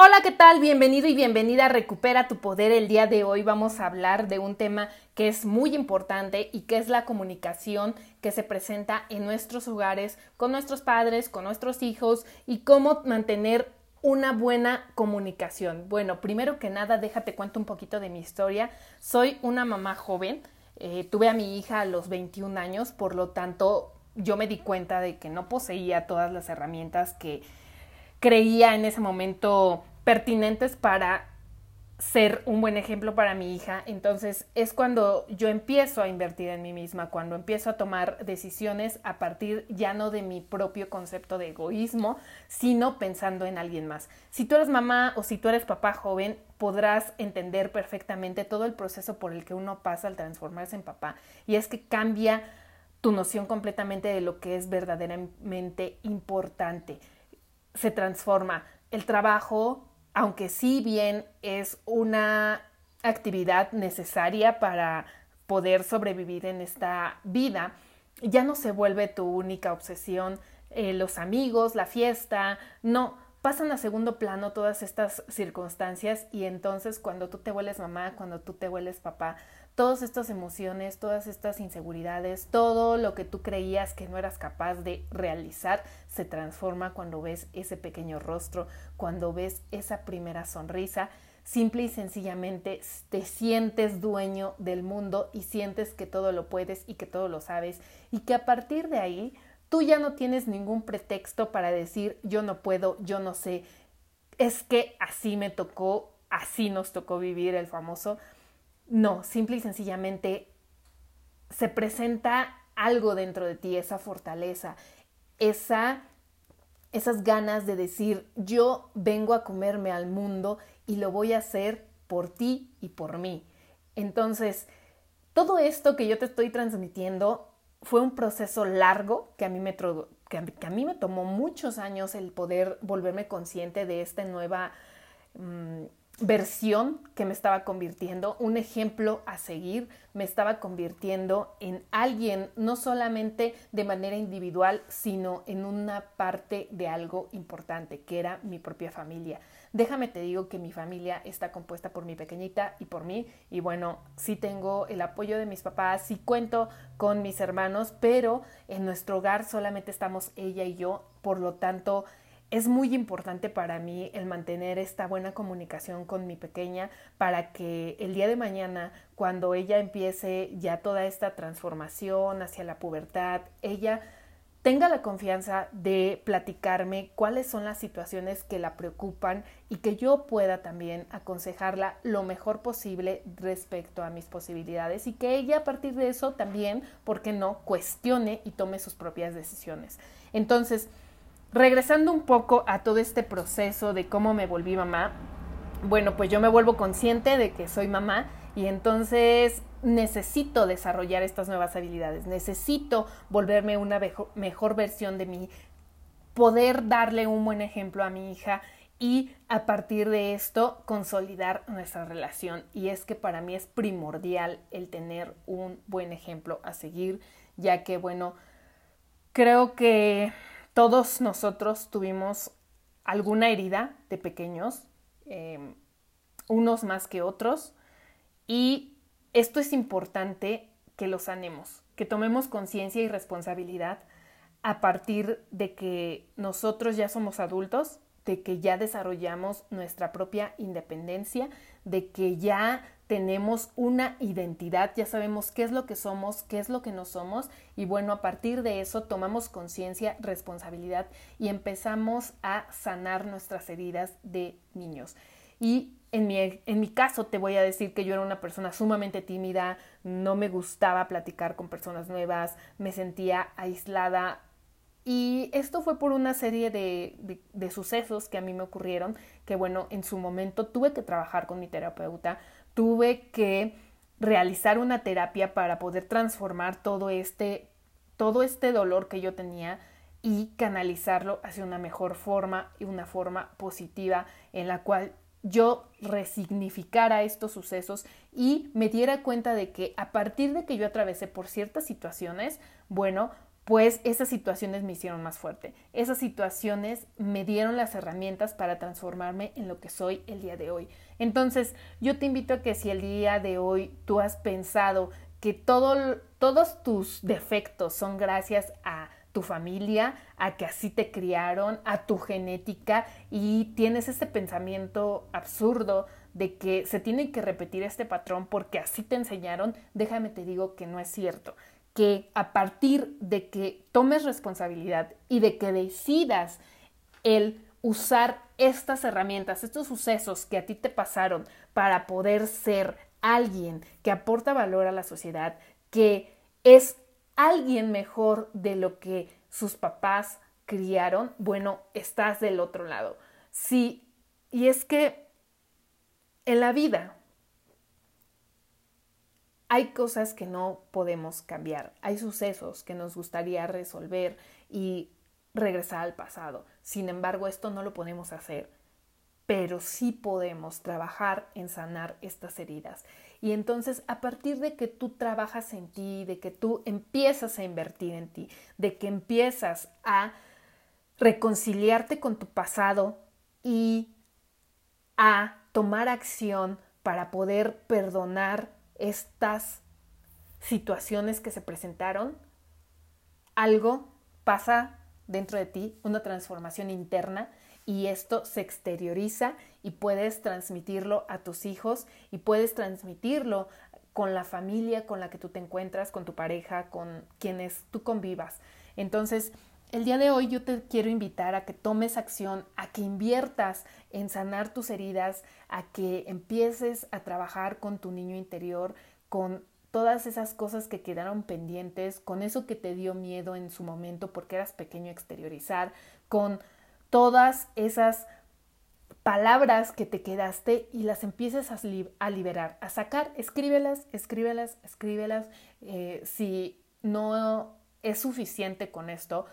Hola, ¿qué tal? Bienvenido y bienvenida a Recupera tu Poder. El día de hoy vamos a hablar de un tema que es muy importante y que es la comunicación que se presenta en nuestros hogares, con nuestros padres, con nuestros hijos y cómo mantener una buena comunicación. Bueno, primero que nada, déjate cuento un poquito de mi historia. Soy una mamá joven, eh, tuve a mi hija a los 21 años, por lo tanto yo me di cuenta de que no poseía todas las herramientas que creía en ese momento pertinentes para ser un buen ejemplo para mi hija. Entonces es cuando yo empiezo a invertir en mí misma, cuando empiezo a tomar decisiones a partir ya no de mi propio concepto de egoísmo, sino pensando en alguien más. Si tú eres mamá o si tú eres papá joven, podrás entender perfectamente todo el proceso por el que uno pasa al transformarse en papá. Y es que cambia tu noción completamente de lo que es verdaderamente importante se transforma. El trabajo, aunque sí bien es una actividad necesaria para poder sobrevivir en esta vida, ya no se vuelve tu única obsesión, eh, los amigos, la fiesta, no, pasan a segundo plano todas estas circunstancias y entonces cuando tú te vuelves mamá, cuando tú te vuelves papá, todas estas emociones, todas estas inseguridades, todo lo que tú creías que no eras capaz de realizar, se transforma cuando ves ese pequeño rostro, cuando ves esa primera sonrisa. Simple y sencillamente te sientes dueño del mundo y sientes que todo lo puedes y que todo lo sabes y que a partir de ahí tú ya no tienes ningún pretexto para decir yo no puedo, yo no sé, es que así me tocó, así nos tocó vivir el famoso no, simple y sencillamente se presenta algo dentro de ti, esa fortaleza, esa, esas ganas de decir, yo vengo a comerme al mundo y lo voy a hacer por ti y por mí. Entonces, todo esto que yo te estoy transmitiendo fue un proceso largo que a mí me, que a mí me tomó muchos años el poder volverme consciente de esta nueva mm, versión que me estaba convirtiendo, un ejemplo a seguir, me estaba convirtiendo en alguien, no solamente de manera individual, sino en una parte de algo importante, que era mi propia familia. Déjame te digo que mi familia está compuesta por mi pequeñita y por mí, y bueno, sí tengo el apoyo de mis papás, sí cuento con mis hermanos, pero en nuestro hogar solamente estamos ella y yo, por lo tanto, es muy importante para mí el mantener esta buena comunicación con mi pequeña para que el día de mañana, cuando ella empiece ya toda esta transformación hacia la pubertad, ella tenga la confianza de platicarme cuáles son las situaciones que la preocupan y que yo pueda también aconsejarla lo mejor posible respecto a mis posibilidades y que ella a partir de eso también, ¿por qué no?, cuestione y tome sus propias decisiones. Entonces, regresando un poco a todo este proceso de cómo me volví mamá, bueno, pues yo me vuelvo consciente de que soy mamá y entonces necesito desarrollar estas nuevas habilidades, necesito volverme una mejor versión de mí, poder darle un buen ejemplo a mi hija y a partir de esto consolidar nuestra relación. Y es que para mí es primordial el tener un buen ejemplo a seguir, ya que, bueno, creo que todos nosotros tuvimos alguna herida de pequeños, em, unos más que otros, y esto es importante que lo sanemos, que tomemos conciencia y responsabilidad a partir de que nosotros ya somos adultos, de que ya desarrollamos nuestra propia independencia, de que ya tenemos una identidad, ya sabemos qué es lo que somos, qué es lo que no somos y bueno, a partir de eso tomamos conciencia, responsabilidad y empezamos a sanar nuestras heridas de niños. Y en mi, en mi caso te voy a decir que yo era una persona sumamente tímida, no me gustaba platicar con personas nuevas, me sentía aislada, y esto fue por una serie de, de, de, sucesos que a mí me ocurrieron, que bueno, en su momento tuve que trabajar con mi terapeuta, tuve que realizar una terapia para poder transformar todo este, todo este dolor que yo tenía y canalizarlo hacia una mejor forma y una forma positiva en la cual yo resignificara estos sucesos y me diera cuenta de que a partir de que yo atravesé por ciertas situaciones, bueno, pues esas situaciones me hicieron más fuerte. Esas situaciones me dieron las herramientas para transformarme en lo que soy el día de hoy. Entonces, yo te invito a que si el día de hoy tú has pensado que todo, todos tus defectos son gracias a tu familia, a que así te criaron, a tu genética y tienes este pensamiento absurdo de que se tiene que repetir este patrón porque así te enseñaron, déjame te digo que no es cierto que a partir de que tomes responsabilidad y de que decidas el usar estas herramientas, estos sucesos que a ti te pasaron para poder ser alguien que aporta valor a la sociedad, que es alguien mejor de lo que sus papás criaron, bueno, estás del otro lado. Sí, y es que en la vida hay cosas que no podemos cambiar, hay sucesos que nos gustaría resolver y regresar al pasado. Sin embargo, esto no lo podemos hacer, pero sí podemos trabajar en sanar estas heridas. Y entonces, a partir de que tú trabajas en ti, de que tú empiezas a invertir en ti, de que empiezas a reconciliarte con tu pasado y a tomar acción para poder perdonar estas situaciones que se presentaron, algo pasa dentro de ti, una transformación interna y esto se exterioriza y puedes transmitirlo a tus hijos y puedes transmitirlo con la familia con la que tú te encuentras, con tu pareja, con quienes tú convivas. Entonces, el día de hoy yo te quiero invitar a que tomes acción, a que inviertas en sanar tus heridas, a que empieces a trabajar con tu niño interior, con todas esas cosas que quedaron pendientes, con eso que te dio miedo en su momento porque eras pequeño exteriorizar, con todas esas palabras que te quedaste y las empieces a, liberar, a sacar, escríbelas, escríbelas, escríbelas. Eh, si no es suficiente con esto,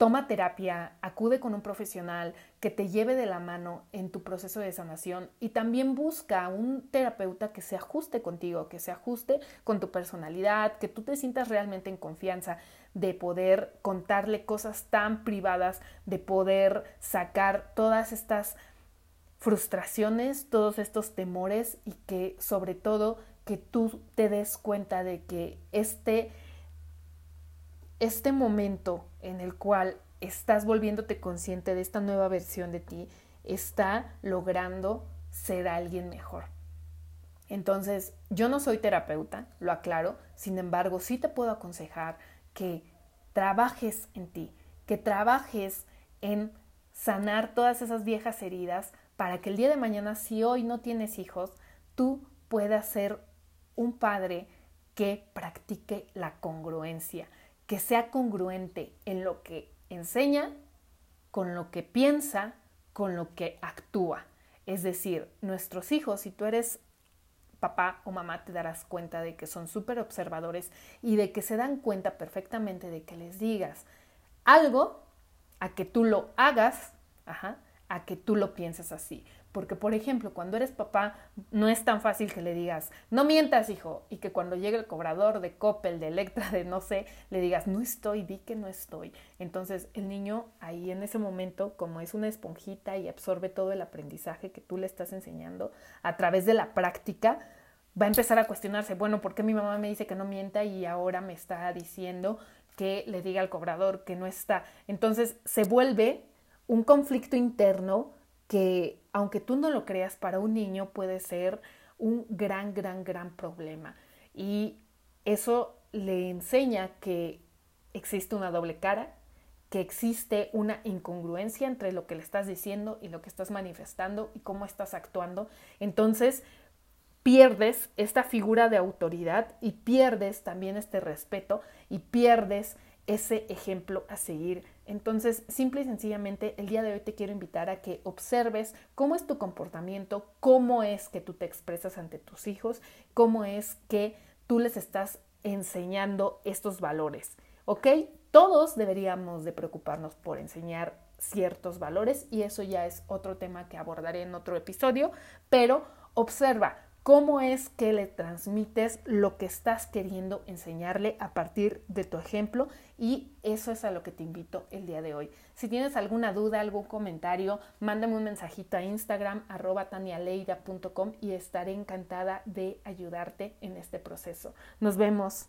Toma terapia, acude con un profesional que te lleve de la mano en tu proceso de sanación y también busca un terapeuta que se ajuste contigo, que se ajuste con tu personalidad, que tú te sientas realmente en confianza de poder contarle cosas tan privadas, de poder sacar todas estas frustraciones, todos estos temores y que sobre todo que tú te des cuenta de que este este momento en el cual estás volviéndote consciente de esta nueva versión de ti está logrando ser alguien mejor. Entonces, yo no soy terapeuta, lo aclaro, sin embargo, sí te puedo aconsejar que trabajes en ti, que trabajes en sanar todas esas viejas heridas para que el día de mañana, si hoy no tienes hijos, tú puedas ser un padre que practique la congruencia, que sea congruente en lo que enseña, con lo que piensa, con lo que actúa. Es decir, nuestros hijos, si tú eres papá o mamá, te darás cuenta de que son súper observadores y de que se dan cuenta perfectamente de que les digas algo a que tú lo hagas, a que tú lo pienses así. Porque, por ejemplo, cuando eres papá, no es tan fácil que le digas, no mientas, hijo, y que cuando llegue el cobrador de Coppel, de Electra, de no sé, le digas, no estoy, di que no estoy. Entonces, el niño ahí en ese momento, como es una esponjita y absorbe todo el aprendizaje que tú le estás enseñando a través de la práctica, va a empezar a cuestionarse, bueno, ¿por qué mi mamá me dice que no mienta y ahora me está diciendo que le diga al cobrador que no está? Entonces, se vuelve un conflicto interno que, aunque tú no lo creas, para un niño puede ser un gran, gran, gran problema. Y eso le enseña que existe una doble cara, que existe una incongruencia entre lo que le estás diciendo y lo que estás manifestando y cómo estás actuando. Entonces, pierdes esta figura de autoridad y pierdes también este respeto y pierdes ese ejemplo a seguir. Entonces, simple y sencillamente, el día de hoy te quiero invitar a que observes cómo es tu comportamiento, cómo es que tú te expresas ante tus hijos, cómo es que tú les estás enseñando estos valores. ¿Ok? Todos deberíamos de preocuparnos por enseñar ciertos valores y eso ya es otro tema que abordaré en otro episodio, pero observa cómo es que le transmites lo que estás queriendo enseñarle a partir de tu ejemplo y eso es a lo que te invito el día de hoy. Si tienes alguna duda, algún comentario, mándame un mensajito a Instagram arroba tanialeida.com y estaré encantada de ayudarte en este proceso. Nos vemos.